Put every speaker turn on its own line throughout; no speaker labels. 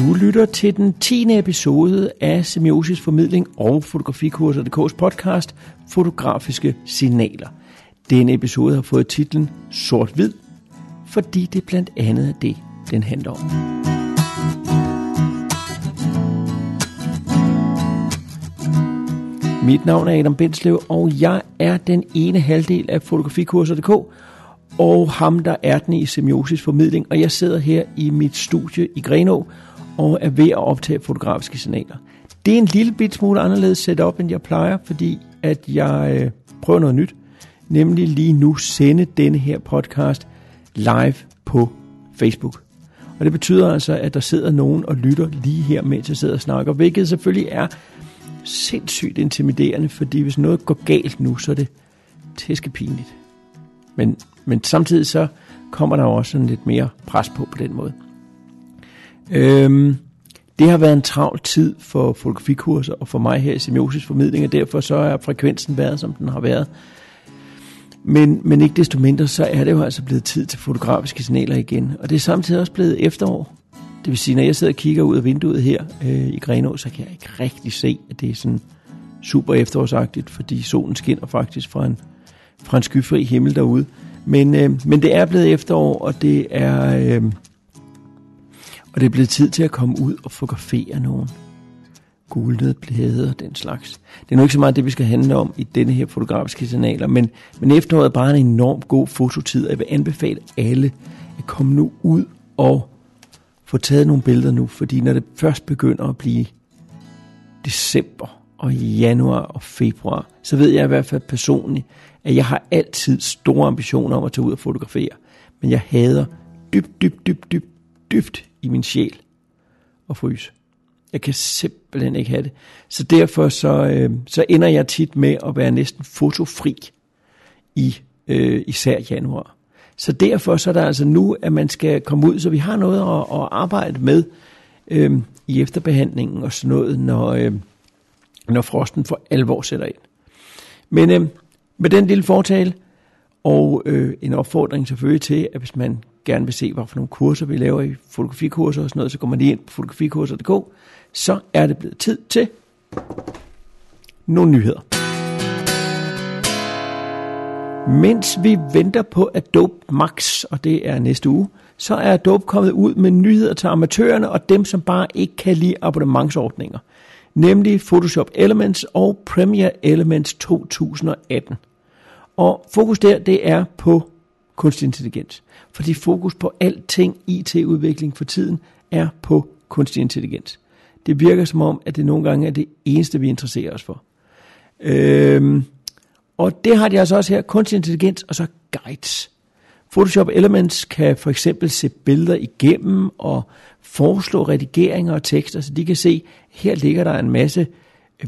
Du lytter til den 10. episode af Semiosis Formidling og Fotografikurser.dk's podcast Fotografiske Signaler. Denne episode har fået titlen Sort-Hvid, fordi det blandt andet er det, den handler om. Mit navn er Adam Bindslev, og jeg er den ene halvdel af Fotografikurser.dk, og ham, der er den i semiosis formidling, og jeg sidder her i mit studie i Grenå og er ved at optage fotografiske signaler. Det er en lille bit smule anderledes setup, end jeg plejer, fordi at jeg øh, prøver noget nyt, nemlig lige nu sende denne her podcast live på Facebook. Og det betyder altså, at der sidder nogen og lytter lige her, mens jeg sidder og snakker, hvilket selvfølgelig er sindssygt intimiderende, fordi hvis noget går galt nu, så er det tæskepinligt. Men, men samtidig så kommer der også sådan lidt mere pres på på den måde. Øhm, det har været en travl tid for fotografikurser og for mig her i semiosis formidling, og derfor så er frekvensen været, som den har været. Men, men ikke desto mindre, så er det jo altså blevet tid til fotografiske signaler igen. Og det er samtidig også blevet efterår. Det vil sige, når jeg sidder og kigger ud af vinduet her øh, i Grenå, så kan jeg ikke rigtig se, at det er sådan super efterårsagtigt, fordi solen skinner faktisk fra en, fra en skyfri himmel derude. Men, øh, men det er blevet efterår, og det er, øh, og det er blevet tid til at komme ud og fotografere nogen gulnede blade og den slags. Det er nu ikke så meget det, vi skal handle om i denne her fotografiske signaler, men, men efteråret er bare en enormt god fototid, og jeg vil anbefale alle at komme nu ud og få taget nogle billeder nu, fordi når det først begynder at blive december og januar og februar, så ved jeg i hvert fald personligt, at jeg har altid store ambitioner om at tage ud og fotografere, men jeg hader dybt, dybt, dybt, dybt, dybt i min sjæl at fryse. Jeg kan simpelthen ikke have det. Så derfor så, øh, så ender jeg tit med at være næsten fotofri i øh, især januar. Så derfor så er der altså nu, at man skal komme ud, så vi har noget at, at arbejde med øh, i efterbehandlingen og sådan noget, når, øh, når frosten for alvor sætter ind. Men øh, med den lille fortale og øh, en opfordring selvfølgelig til, at hvis man gerne vil se, hvad for nogle kurser vi laver i fotografikurser og sådan noget, så går man lige ind på fotografikurser.dk, så er det blevet tid til nogle nyheder. Mens vi venter på Adobe Max, og det er næste uge, så er Adobe kommet ud med nyheder til amatørerne og dem, som bare ikke kan lide abonnementsordninger. Nemlig Photoshop Elements og Premiere Elements 2018. Og fokus der, det er på kunstig intelligens. Fordi fokus på alting IT-udvikling for tiden er på kunstig intelligens. Det virker som om, at det nogle gange er det eneste, vi interesserer os for. Øhm, og det har de altså også her, kunstig intelligens og så guides. Photoshop Elements kan for eksempel se billeder igennem og foreslå redigeringer og tekster, så de kan se, her ligger der en masse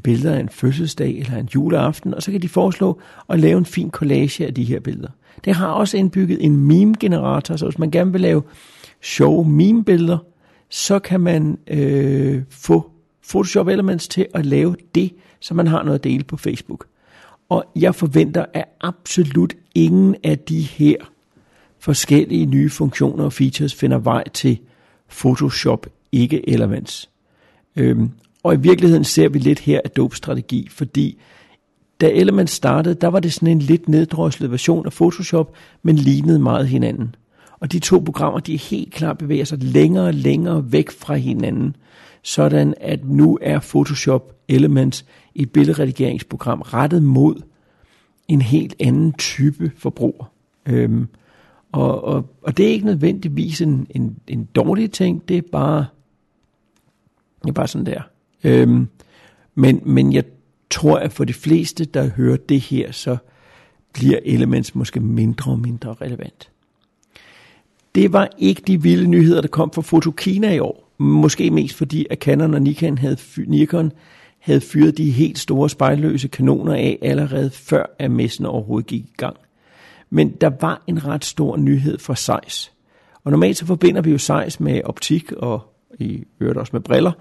billeder af en fødselsdag eller en juleaften, og så kan de foreslå at lave en fin collage af de her billeder. Det har også indbygget en meme-generator, så hvis man gerne vil lave sjove meme-billeder, så kan man øh, få Photoshop Elements til at lave det, så man har noget at dele på Facebook. Og jeg forventer, at absolut ingen af de her forskellige nye funktioner og features finder vej til Photoshop ikke Elements. Øhm, og i virkeligheden ser vi lidt her Adobe strategi, fordi da Element startede, der var det sådan en lidt neddroslet version af Photoshop, men lignede meget hinanden. Og de to programmer, de helt klart bevæger sig længere og længere væk fra hinanden, sådan at nu er Photoshop Elements et billedredigeringsprogram rettet mod en helt anden type forbruger. Øhm, og, og, og det er ikke nødvendigvis en, en, en dårlig ting, det er bare, det er bare sådan der. Øhm, men, men jeg tror, at for de fleste, der hører det her, så bliver Elements måske mindre og mindre relevant. Det var ikke de vilde nyheder, der kom fra Fotokina i år. Måske mest fordi, at Canon og Nikon havde, Nikon havde fyret de helt store spejlløse kanoner af allerede før, at messen overhovedet gik i gang. Men der var en ret stor nyhed for Zeiss. Og normalt så forbinder vi jo Zeiss med optik og i øvrigt også med briller.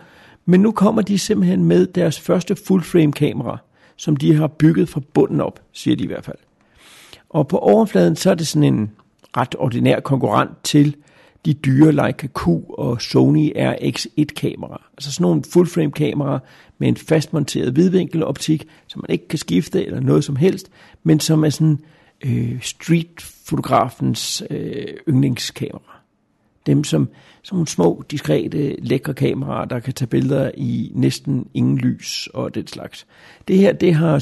Men nu kommer de simpelthen med deres første full frame kamera, som de har bygget fra bunden op, siger de i hvert fald. Og på overfladen så er det sådan en ret ordinær konkurrent til de dyre Leica Q og Sony RX1 kamera. Altså sådan nogle full frame kamera med en fastmonteret vidvinkeloptik, som man ikke kan skifte eller noget som helst, men som er sådan øh, streetfotografens øh, yndlingskamera. Dem som som nogle små, diskrete, lækre kameraer, der kan tage billeder i næsten ingen lys og den slags. Det her, det har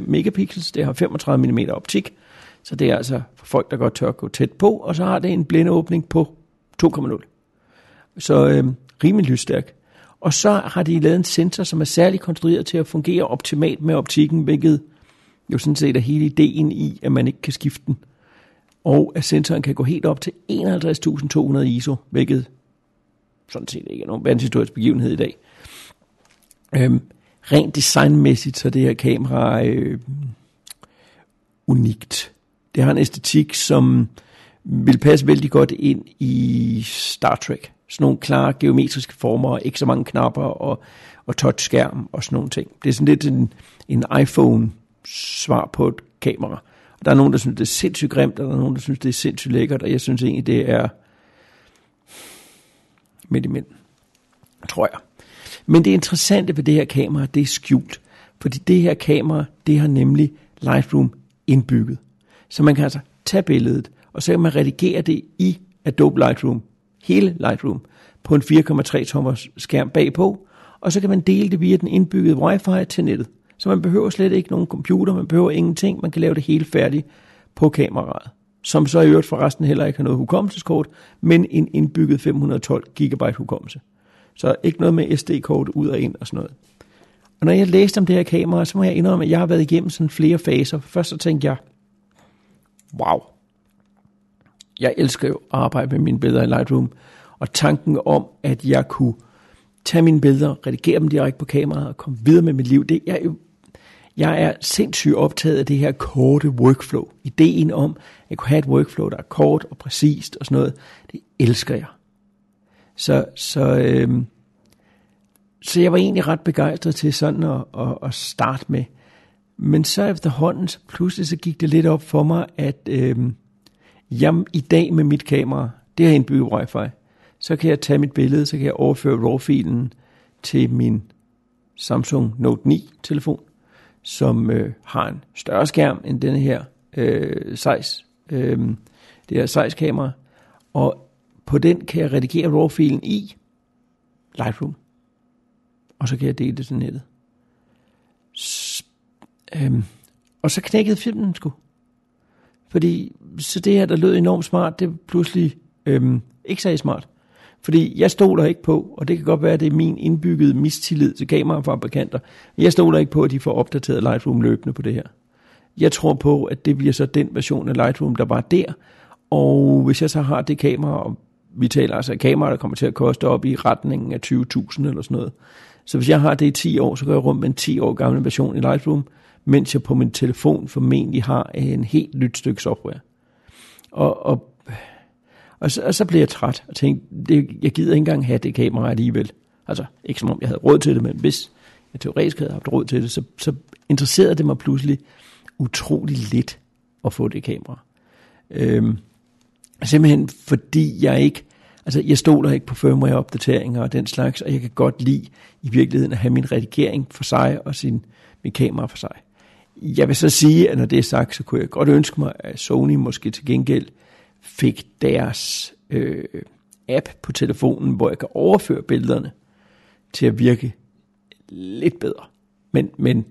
37,5 megapixels, det har 35 mm optik, så det er altså for folk, der godt tør at gå tæt på, og så har det en blændeåbning på 2,0. Så øh, rimelig lysstærk. Og så har de lavet en sensor, som er særligt konstrueret til at fungere optimalt med optikken, hvilket jo sådan set er hele ideen i, at man ikke kan skifte den. Og at sensoren kan gå helt op til 51.200 ISO, hvilket sådan set ikke er nogen verdenshistorisk begivenhed i dag. Øhm, rent designmæssigt, så det her kamera øh, unikt. Det har en æstetik, som vil passe vældig godt ind i Star Trek. Sådan nogle klare geometriske former, ikke så mange knapper og, og touchskærm og sådan nogle ting. Det er sådan lidt en, en iPhone-svar på et kamera. Der er nogen, der synes, det er sindssygt grimt, og der er nogen, der synes, det er sindssygt lækkert, og jeg synes egentlig, det er midt imellem, tror jeg. Men det interessante ved det her kamera, det er skjult. Fordi det her kamera, det har nemlig Lightroom indbygget. Så man kan altså tage billedet, og så kan man redigere det i Adobe Lightroom, hele Lightroom, på en 4,3 tommer skærm bagpå, og så kan man dele det via den indbyggede wifi til nettet. Så man behøver slet ikke nogen computer, man behøver ingenting, man kan lave det hele færdigt på kameraet. Som så i øvrigt forresten heller ikke har noget hukommelseskort, men en indbygget 512 GB hukommelse. Så ikke noget med SD-kort ud og ind og sådan noget. Og når jeg læste om det her kamera, så må jeg indrømme, at jeg har været igennem sådan flere faser. Først så tænkte jeg, wow, jeg elsker jo at arbejde med mine billeder i Lightroom. Og tanken om, at jeg kunne tage mine billeder, redigere dem direkte på kameraet og komme videre med mit liv, det er jo jeg er sindssygt optaget af det her korte workflow. Ideen om at kunne have et workflow, der er kort og præcist og sådan noget, det elsker jeg. Så, så, øhm, så jeg var egentlig ret begejstret til sådan at, at, at starte med. Men så efterhånden, så pludselig så gik det lidt op for mig, at øhm, jeg i dag med mit kamera, det har indbygget wifi, så kan jeg tage mit billede, så kan jeg overføre RAW-filen til min Samsung Note 9 telefon, som øh, har en større skærm end denne her øh, size, øh, det her size kamera, og på den kan jeg redigere RAW-filen i Lightroom, og så kan jeg dele det til nettet. S- øh, og så knækkede filmen sgu. Fordi så det her, der lød enormt smart, det er pludselig øh, ikke så smart. Fordi jeg stoler ikke på, og det kan godt være, at det er min indbyggede mistillid til kamerafabrikanter, men jeg stoler ikke på, at de får opdateret Lightroom løbende på det her. Jeg tror på, at det bliver så den version af Lightroom, der var der, og hvis jeg så har det kamera, og vi taler altså af kamera, der kommer til at koste op i retningen af 20.000 eller sådan noget, så hvis jeg har det i 10 år, så går jeg rundt med en 10 år gammel version i Lightroom, mens jeg på min telefon formentlig har en helt nyt stykke software. Og, og og så, og så blev jeg træt og tænkte, det, jeg gider ikke engang have det kamera alligevel. Altså, ikke som om jeg havde råd til det, men hvis jeg teoretisk havde haft råd til det, så, så interesserede det mig pludselig utrolig lidt at få det kamera. Øhm, simpelthen fordi jeg ikke, altså jeg stoler ikke på firmware-opdateringer og den slags, og jeg kan godt lide i virkeligheden at have min redigering for sig og sin, min kamera for sig. Jeg vil så sige, at når det er sagt, så kunne jeg godt ønske mig, at Sony måske til gengæld fik deres øh, app på telefonen, hvor jeg kan overføre billederne til at virke lidt bedre. Men, men,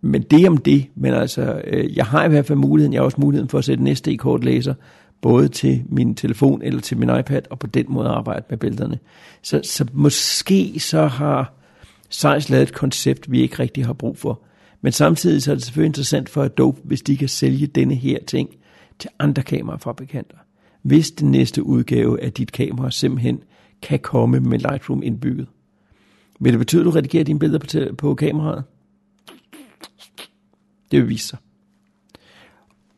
men det om det, men altså, øh, jeg har i hvert fald muligheden, jeg har også muligheden for at sætte en SD-kortlæser, både til min telefon eller til min iPad, og på den måde arbejde med billederne. Så, så måske så har Zeiss lavet et koncept, vi ikke rigtig har brug for. Men samtidig så er det selvfølgelig interessant for Adobe, hvis de kan sælge denne her ting til andre kamerafabrikanter. Hvis den næste udgave af dit kamera simpelthen kan komme med Lightroom indbygget. Vil det betyde, at du redigerer dine billeder på, på kameraet? Det vil vise sig.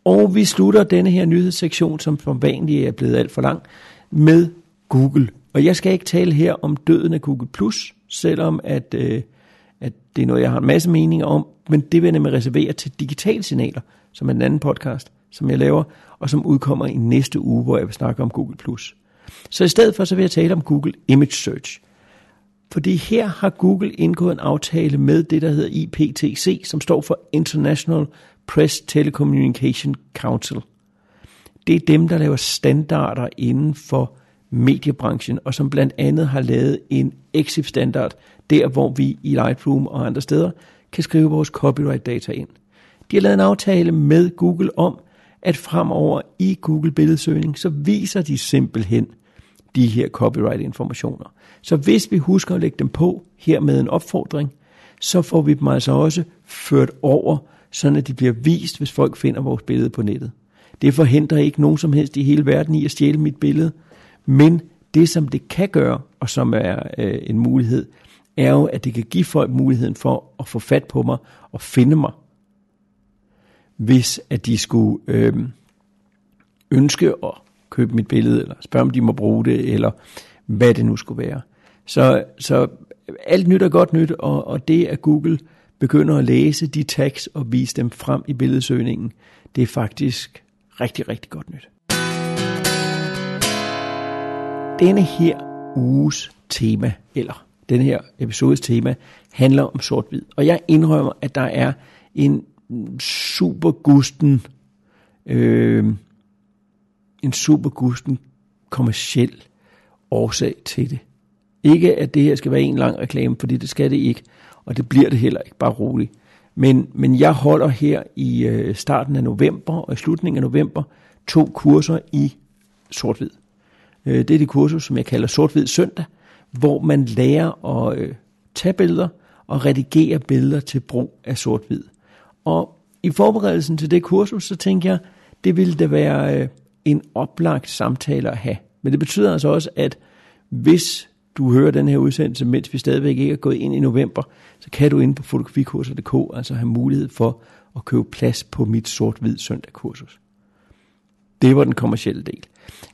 Og vi slutter denne her nyhedssektion, som som vanligt er blevet alt for lang, med Google. Og jeg skal ikke tale her om døden af Google+, Plus, selvom at, øh, at det er noget, jeg har en masse meninger om, men det vil jeg nemlig reservere til digitale signaler, som er en anden podcast som jeg laver, og som udkommer i næste uge, hvor jeg vil snakke om Google+. Så i stedet for, så vil jeg tale om Google Image Search. Fordi her har Google indgået en aftale med det, der hedder IPTC, som står for International Press Telecommunication Council. Det er dem, der laver standarder inden for mediebranchen, og som blandt andet har lavet en EXIF-standard, der hvor vi i Lightroom og andre steder kan skrive vores copyright data ind. De har lavet en aftale med Google om, at fremover i Google Billedsøgning, så viser de simpelthen de her copyright-informationer. Så hvis vi husker at lægge dem på her med en opfordring, så får vi dem altså også ført over, sådan at de bliver vist, hvis folk finder vores billede på nettet. Det forhindrer ikke nogen som helst i hele verden i at stjæle mit billede, men det som det kan gøre, og som er øh, en mulighed, er jo, at det kan give folk muligheden for at få fat på mig og finde mig, hvis at de skulle øh, ønske at købe mit billede, eller spørge om de må bruge det, eller hvad det nu skulle være. Så, så alt nyt er godt nyt, og, og det at Google begynder at læse de tags og vise dem frem i billedsøgningen, det er faktisk rigtig, rigtig godt nyt. Denne her uges tema, eller den her episodes tema, handler om sort-hvid. Og jeg indrømmer, at der er en super gusten, øh, en super gusten kommersiel årsag til det. Ikke at det her skal være en lang reklame, fordi det skal det ikke, og det bliver det heller ikke, bare roligt. Men, men jeg holder her i øh, starten af november og i slutningen af november to kurser i sort-hvid. Øh, det er det kursus, som jeg kalder sort-hvid søndag, hvor man lærer at øh, tage billeder og redigere billeder til brug af sort-hvid. Og i forberedelsen til det kursus, så tænkte jeg, det ville da være øh, en oplagt samtale at have. Men det betyder altså også, at hvis du hører den her udsendelse, mens vi stadigvæk ikke er gået ind i november, så kan du inde på fotografikurser.dk altså have mulighed for at købe plads på mit sort-hvid søndagkursus. Det var den kommercielle del.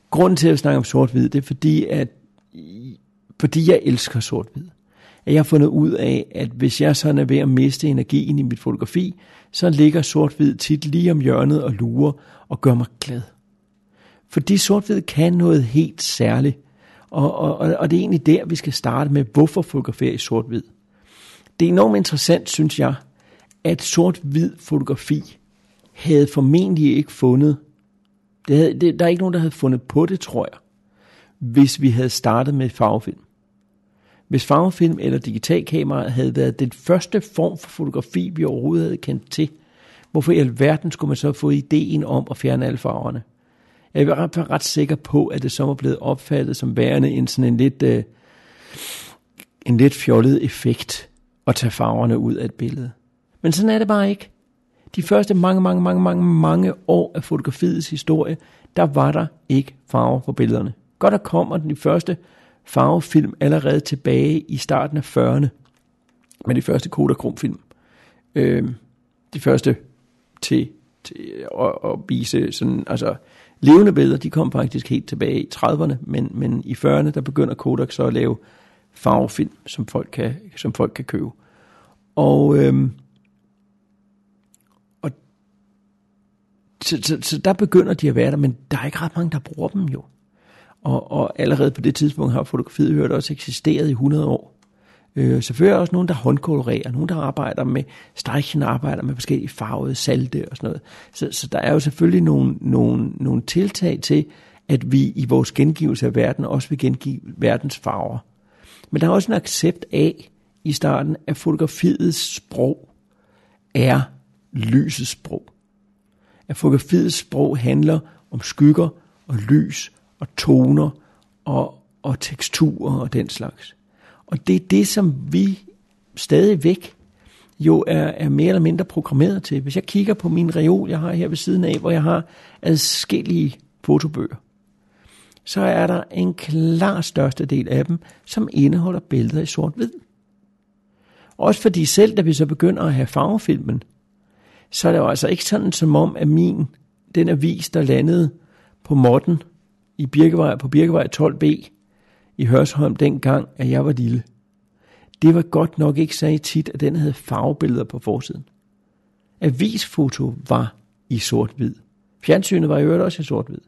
Grunden til at snakke om sort-hvid, det er fordi, at fordi jeg elsker sort-hvid. At jeg har fundet ud af, at hvis jeg sådan er ved at miste energien i mit fotografi, så ligger sort-hvid tit lige om hjørnet og lurer og gør mig glad. Fordi sort-hvid kan noget helt særligt. Og, og, og det er egentlig der, vi skal starte med, hvorfor fotografere i sort-hvid. Det er enormt interessant, synes jeg, at sort-hvid fotografi havde formentlig ikke fundet, det havde, det, der er ikke nogen, der havde fundet på det, tror jeg, hvis vi havde startet med farvefilm. Hvis farvefilm eller digitalkamera havde været den første form for fotografi, vi overhovedet havde kendt til, hvorfor i alverden skulle man så få ideen om at fjerne alle farverne? Jeg er ret, ret sikker på, at det så var blevet opfattet som værende en sådan en lidt, øh, en lidt fjollet effekt at tage farverne ud af et billede. Men sådan er det bare ikke. De første mange, mange, mange, mange, mange år af fotografiets historie, der var der ikke farver på billederne. Godt der kommer den første farvefilm allerede tilbage i starten af 40'erne, med de første Kodachrome-film. Øh, de første til, til at, at vise sådan, altså levende billeder, de kom faktisk helt tilbage i 30'erne, men, men i 40'erne, der begynder Kodak så at lave farvefilm, som folk kan, som folk kan købe. Og, øhm, og så, så, så der begynder de at være der, men der er ikke ret mange, der bruger dem jo. Og, og allerede på det tidspunkt har fotografiet hørt også eksisteret i 100 år. Øh, selvfølgelig er der også nogen, der håndkolorerer, nogen, der arbejder med, stregchen arbejder med forskellige farvede salte og sådan noget. Så, så der er jo selvfølgelig nogle, nogle, nogle tiltag til, at vi i vores gengivelse af verden også vil gengive verdens farver. Men der er også en accept af i starten, at fotografiets sprog er lysets sprog. At fotografiets sprog handler om skygger og lys og toner og, og teksturer og den slags. Og det er det, som vi stadigvæk jo er, er mere eller mindre programmeret til. Hvis jeg kigger på min reol, jeg har her ved siden af, hvor jeg har adskillige fotobøger, så er der en klar største del af dem, som indeholder billeder i sort-hvid. Også fordi selv da vi så begynder at have farvefilmen, så er det jo altså ikke sådan som om, at min, den avis, der landede på modden i Birkevej, på Birkevej 12B, i Hørsholm dengang, at jeg var lille. Det var godt nok ikke så tit, at den havde farvebilleder på forsiden. Avisfoto var i sort-hvid. Fjernsynet var i øvrigt også i sort-hvid.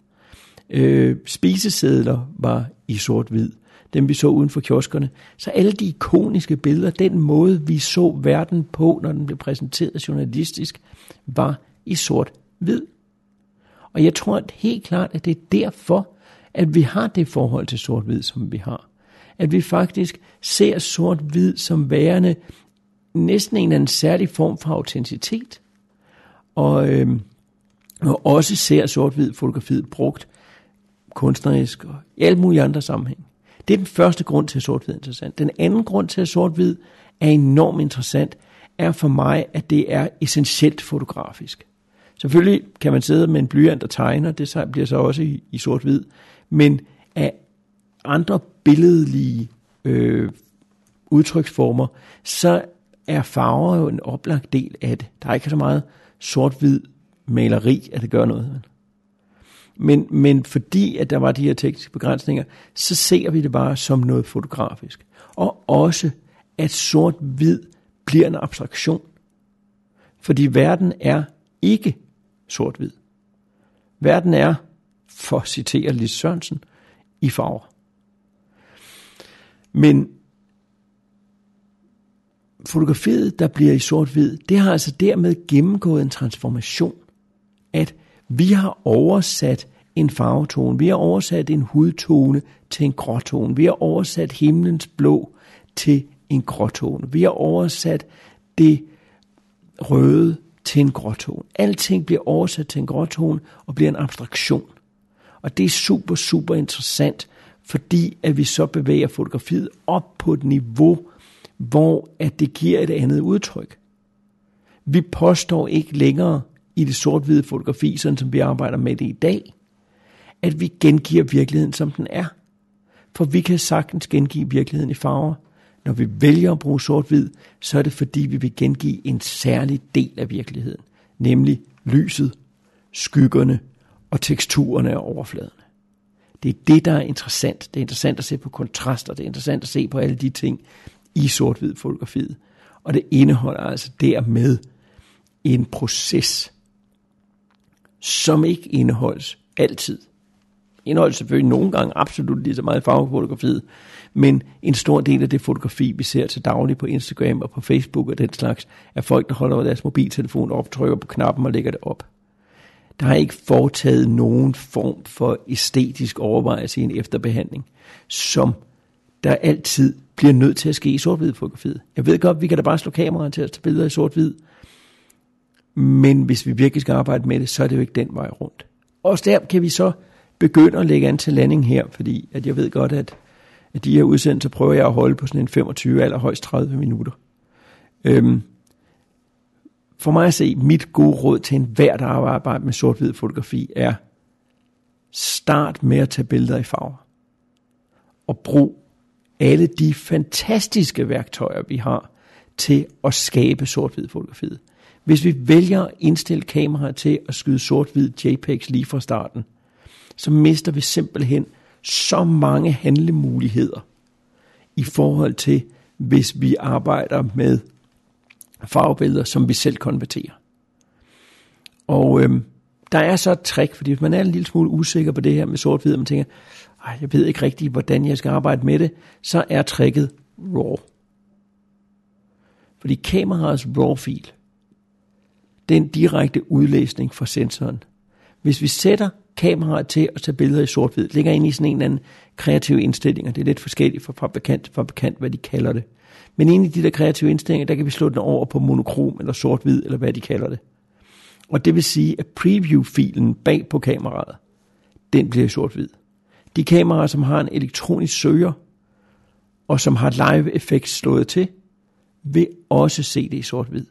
Øh, spisesedler var i sort-hvid. Dem vi så uden for kioskerne. Så alle de ikoniske billeder, den måde vi så verden på, når den blev præsenteret journalistisk, var i sort-hvid. Og jeg tror helt klart, at det er derfor, at vi har det forhold til sort-hvid, som vi har. At vi faktisk ser sort-hvid som værende næsten en eller anden særlig form for autenticitet. Og, øh, og også ser sort-hvid fotografiet brugt kunstnerisk og i alle mulige andre sammenhæng. Det er den første grund til, at sort-hvid er interessant. Den anden grund til, at sort-hvid er enormt interessant, er for mig, at det er essentielt fotografisk. Selvfølgelig kan man sidde med en blyant og tegne, det bliver så også i, i sort-hvid, men af andre billedlige øh, udtryksformer, så er farver jo en oplagt del af det. Der er ikke så meget sort-hvid maleri, at det gør noget. Men, men fordi at der var de her tekniske begrænsninger, så ser vi det bare som noget fotografisk. Og også, at sort-hvid bliver en abstraktion. Fordi verden er ikke sort-hvid. Verden er, for at citere Lis Sørensen, i farver. Men fotografiet, der bliver i sort-hvid, det har altså dermed gennemgået en transformation, at vi har oversat en farvetone, vi har oversat en hudtone til en gråtone, vi har oversat himlens blå til en gråtone, vi har oversat det røde til en gråtone. Alting bliver oversat til en gråtone og bliver en abstraktion. Og det er super, super interessant, fordi at vi så bevæger fotografiet op på et niveau, hvor at det giver et andet udtryk. Vi påstår ikke længere i det sort-hvide fotografi, sådan som vi arbejder med det i dag, at vi gengiver virkeligheden, som den er. For vi kan sagtens gengive virkeligheden i farver. Når vi vælger at bruge sort-hvid, så er det fordi, vi vil gengive en særlig del af virkeligheden, nemlig lyset, skyggerne og teksturerne og overfladerne. Det er det, der er interessant. Det er interessant at se på kontraster, det er interessant at se på alle de ting i sort-hvid fotografiet. Og det indeholder altså dermed en proces, som ikke indeholdes altid. Indeholder selvfølgelig nogle gange absolut lige så meget farvefotografiet, men en stor del af det fotografi, vi ser til daglig på Instagram og på Facebook og den slags, er folk, der holder deres mobiltelefon op, trykker på knappen og lægger det op. Der er ikke foretaget nogen form for æstetisk overvejelse i en efterbehandling, som der altid bliver nødt til at ske i sort-hvid fotografiet. Jeg ved godt, vi kan da bare slå kameraet til at tage billeder i sort-hvid, men hvis vi virkelig skal arbejde med det, så er det jo ikke den vej rundt. Også der kan vi så begynde at lægge an til landing her, fordi at jeg ved godt, at, at de her udsendelser prøver jeg at holde på sådan en 25, eller højst 30 minutter. Øhm, for mig at se, mit gode råd til enhver, der arbejder med sort-hvid fotografi, er start med at tage billeder i farver. Og brug alle de fantastiske værktøjer, vi har til at skabe sort-hvid fotografiet. Hvis vi vælger at indstille kameraet til at skyde sort-hvid JPEGs lige fra starten, så mister vi simpelthen så mange handlemuligheder i forhold til, hvis vi arbejder med farvebilleder, som vi selv konverterer. Og øh, der er så et trick, fordi hvis man er en lille smule usikker på det her med sort-hvid, og man tænker, Ej, jeg ved ikke rigtigt, hvordan jeg skal arbejde med det, så er tricket RAW. Fordi kameraets RAW-fil, det er en direkte udlæsning fra sensoren. Hvis vi sætter kameraet til at tage billeder i sort-hvid, ligger ind i sådan en eller anden kreativ indstilling, og Det er lidt forskelligt fra fabrikant til fabrikant, hvad de kalder det. Men inde i de der kreative indstillinger, der kan vi slå den over på monokrom eller sort-hvid, eller hvad de kalder det. Og det vil sige, at preview-filen bag på kameraet, den bliver sort-hvid. De kameraer, som har en elektronisk søger, og som har live effekt slået til, vil også se det i sort-hvid.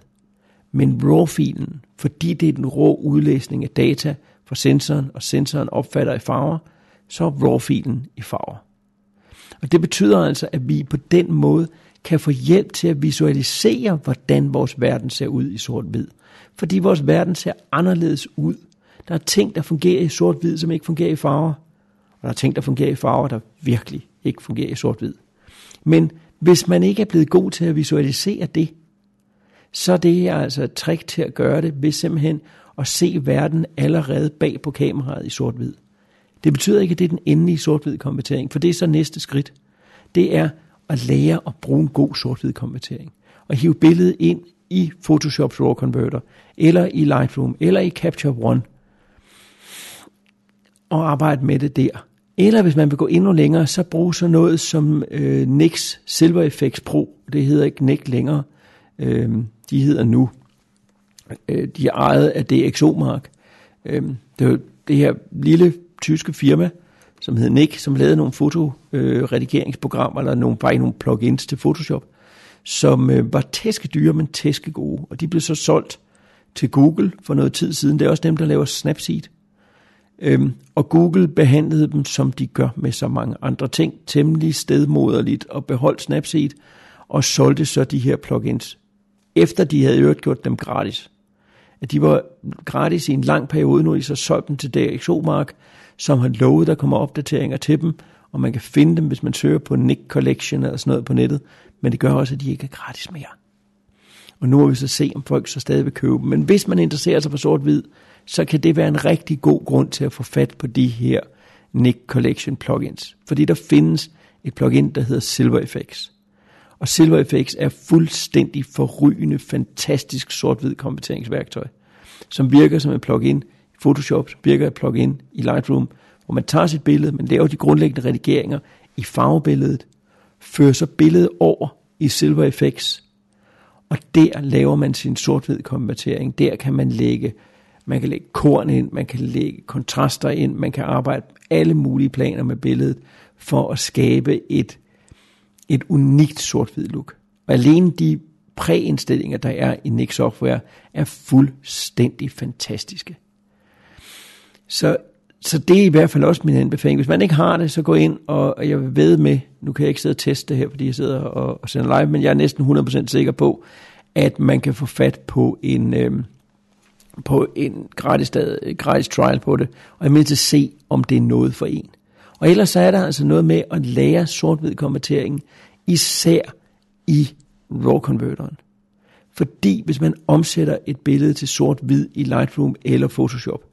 Men RAW-filen, fordi det er den rå udlæsning af data fra sensoren, og sensoren opfatter i farver, så er RAW-filen i farver. Og det betyder altså, at vi på den måde kan få hjælp til at visualisere, hvordan vores verden ser ud i sort-hvid. Fordi vores verden ser anderledes ud. Der er ting, der fungerer i sort-hvid, som ikke fungerer i farver. Og der er ting, der fungerer i farver, der virkelig ikke fungerer i sort-hvid. Men hvis man ikke er blevet god til at visualisere det, så det er altså et trick til at gøre det ved simpelthen at se verden allerede bag på kameraet i sort-hvid. Det betyder ikke, at det er den endelige sort-hvid konvertering, for det er så næste skridt. Det er at lære at bruge en god sort-hvid konvertering. Og hive billedet ind i Photoshop RAW Converter, eller i Lightroom, eller i Capture One, og arbejde med det der. Eller hvis man vil gå endnu længere, så brug så noget som øh, NIX Silver Effects Pro. Det hedder ikke NIC længere. Øh, de hedder nu. Øh, de er ejet af DxOMark. Øh, det er jo det her lille tyske firma, som hed Nick, som lavede nogle fotoredigeringsprogrammer, øh, eller nogle, bare nogle plugins til Photoshop, som øh, var tæskedyre, men tæske gode. Og de blev så solgt til Google for noget tid siden. Det er også dem, der laver Snapseed. Øhm, og Google behandlede dem, som de gør med så mange andre ting, temmelig stedmoderligt og beholdt Snapseed, og solgte så de her plugins, efter de havde øvrigt gjort dem gratis. At de var gratis i en lang periode, nu de så solgt dem til DxOMark, som har lovet, at der kommer opdateringer til dem, og man kan finde dem, hvis man søger på Nick Collection eller sådan noget på nettet, men det gør også, at de ikke er gratis mere. Og nu må vi så se, om folk så stadig vil købe dem. Men hvis man interesserer sig for sort-hvid, så kan det være en rigtig god grund til at få fat på de her Nick Collection plugins. Fordi der findes et plugin, der hedder Silver Effects. Og Silver Effects er fuldstændig forrygende, fantastisk sort-hvid konverteringsværktøj, som virker som et plugin Photoshop, som virker et plugin i Lightroom, hvor man tager sit billede, man laver de grundlæggende redigeringer i farvebilledet, fører så billedet over i Silver Effects, og der laver man sin sort-hvid konvertering. Der kan man lægge man kan lægge korn ind, man kan lægge kontraster ind, man kan arbejde alle mulige planer med billedet for at skabe et, et unikt sort-hvid look. Og alene de præindstillinger, der er i Nik Software, er fuldstændig fantastiske. Så, så det er i hvert fald også min anbefaling. Hvis man ikke har det, så gå ind, og, og jeg vil ved med, nu kan jeg ikke sidde og teste det her, fordi jeg sidder og, og sender live, men jeg er næsten 100% sikker på, at man kan få fat på en, øh, på en gratis, gratis trial på det, og jeg mindst se, om det er noget for en. Og ellers så er der altså noget med at lære sort-hvid konvertering, især i RAW-konverteren. Fordi hvis man omsætter et billede til sort-hvid i Lightroom eller Photoshop,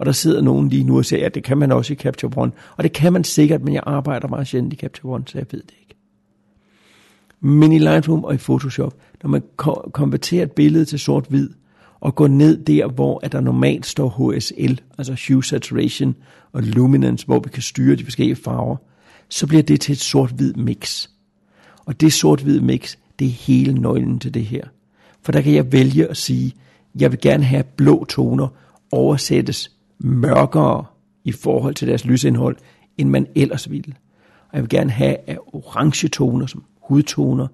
og der sidder nogen lige nu og siger, ja, det kan man også i Capture One, og det kan man sikkert, men jeg arbejder meget sjældent i Capture One, så jeg ved det ikke. Men i Lightroom og i Photoshop, når man konverterer et billede til sort-hvid, og går ned der, hvor at der normalt står HSL, altså Hue Saturation og Luminance, hvor vi kan styre de forskellige farver, så bliver det til et sort-hvid mix. Og det sort-hvid mix, det er hele nøglen til det her. For der kan jeg vælge at sige, jeg vil gerne have blå toner oversættes mørkere i forhold til deres lysindhold, end man ellers ville. Og jeg vil gerne have, at orange toner, som hudtoner,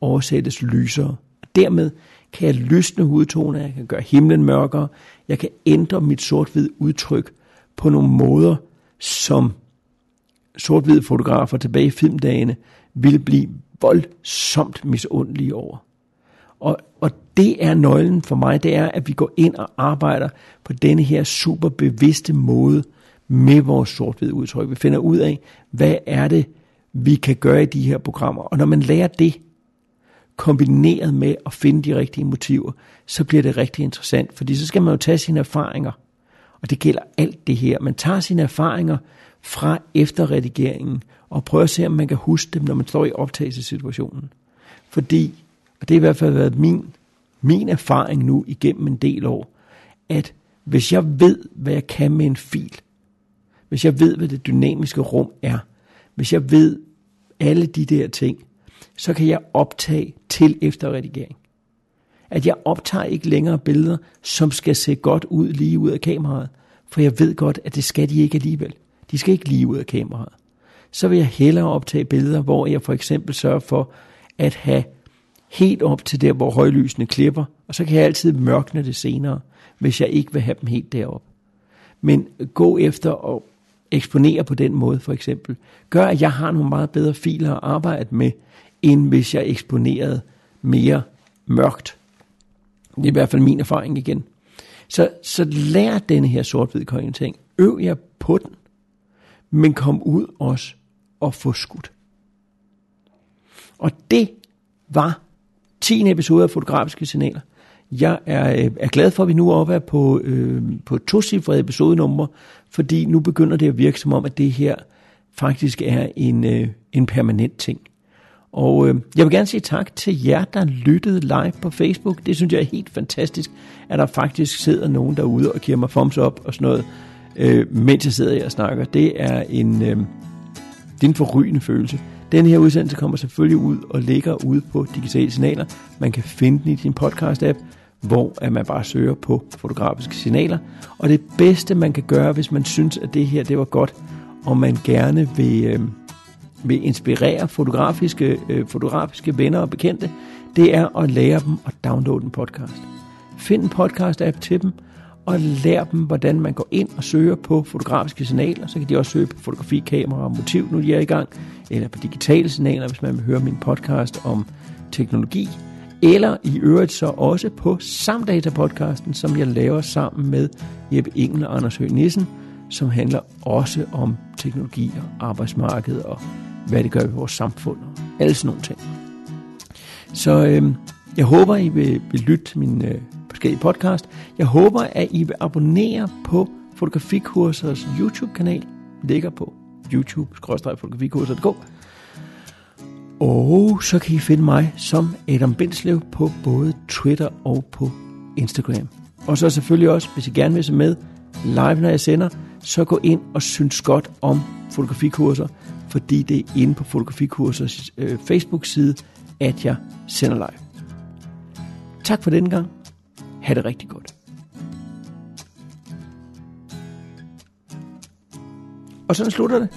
oversættes lysere. Og dermed kan jeg lysne hudtoner, jeg kan gøre himlen mørkere, jeg kan ændre mit sort-hvid udtryk på nogle måder, som sort-hvide fotografer tilbage i filmdagene ville blive voldsomt misundelige over. Og, og det er nøglen for mig, det er, at vi går ind og arbejder på denne her super bevidste måde med vores sort udtryk. Vi finder ud af, hvad er det, vi kan gøre i de her programmer. Og når man lærer det, kombineret med at finde de rigtige motiver, så bliver det rigtig interessant, fordi så skal man jo tage sine erfaringer, og det gælder alt det her. Man tager sine erfaringer fra efterredigeringen, og prøver at se, om man kan huske dem, når man står i optagelsessituationen. Fordi, og det har i hvert fald været min, min erfaring nu igennem en del år, at hvis jeg ved, hvad jeg kan med en fil, hvis jeg ved, hvad det dynamiske rum er, hvis jeg ved alle de der ting, så kan jeg optage til efterredigering. At jeg optager ikke længere billeder, som skal se godt ud lige ud af kameraet, for jeg ved godt, at det skal de ikke alligevel. De skal ikke lige ud af kameraet. Så vil jeg hellere optage billeder, hvor jeg for eksempel sørger for at have helt op til der, hvor højlysene klipper, og så kan jeg altid mørkne det senere, hvis jeg ikke vil have dem helt derop. Men gå efter at eksponere på den måde for eksempel, gør, at jeg har nogle meget bedre filer at arbejde med, end hvis jeg eksponerede mere mørkt. Det er i hvert fald min erfaring igen. Så, så lær denne her sort-hvid ting. Øv jer på den, men kom ud også og få skudt. Og det var 10 episode af fotografiske signaler. Jeg er, øh, er glad for, at vi nu er oppe på, øh, på et tocifret episodenummer, fordi nu begynder det at virke som om, at det her faktisk er en, øh, en permanent ting. Og øh, jeg vil gerne sige tak til jer, der lyttede live på Facebook. Det synes jeg er helt fantastisk, at der faktisk sidder nogen derude og giver mig thumbs up og sådan noget, øh, mens jeg sidder her og snakker. Det er en, øh, det er en forrygende følelse. Den her udsendelse kommer selvfølgelig ud og ligger ude på digitale signaler. Man kan finde den i din podcast-app, hvor at man bare søger på fotografiske signaler. Og det bedste, man kan gøre, hvis man synes, at det her det var godt, og man gerne vil, øh, vil inspirere fotografiske, øh, fotografiske venner og bekendte, det er at lære dem at downloade en podcast. Find en podcast-app til dem, og lær dem, hvordan man går ind og søger på fotografiske signaler. Så kan de også søge på fotografi, kamera og motiv, nu de er i gang, eller på digitale signaler, hvis man vil høre min podcast om teknologi, eller i øvrigt så også på Samdata-podcasten, som jeg laver sammen med Jeppe Engel og Anders Høgh Nissen, som handler også om teknologi og arbejdsmarked og hvad det gør ved vores samfund og alle sådan nogle ting. Så øh, jeg håber, I vil, vil lytte til min øh, forskellige podcast. Jeg håber, at I vil abonnere på Fotografikursers YouTube-kanal. Ligger på youtube-fotografikurser.dk Og så kan I finde mig som Adam Bindslev på både Twitter og på Instagram. Og så selvfølgelig også, hvis I gerne vil se med live, når jeg sender, så gå ind og synes godt om fotografikurser, fordi det er inde på Fotografikursers øh, Facebook-side, at jeg sender live. Tak for den gang. Ha' det rigtig godt. Og sådan slutter det.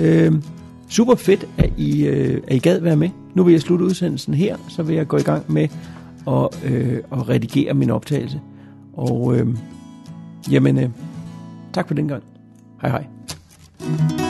Øh, super fedt, at I, øh, at I gad være med. Nu vil jeg slutte udsendelsen her, så vil jeg gå i gang med at, øh, at redigere min optagelse. Og øh, jamen, øh, tak for den gang. Hej hej.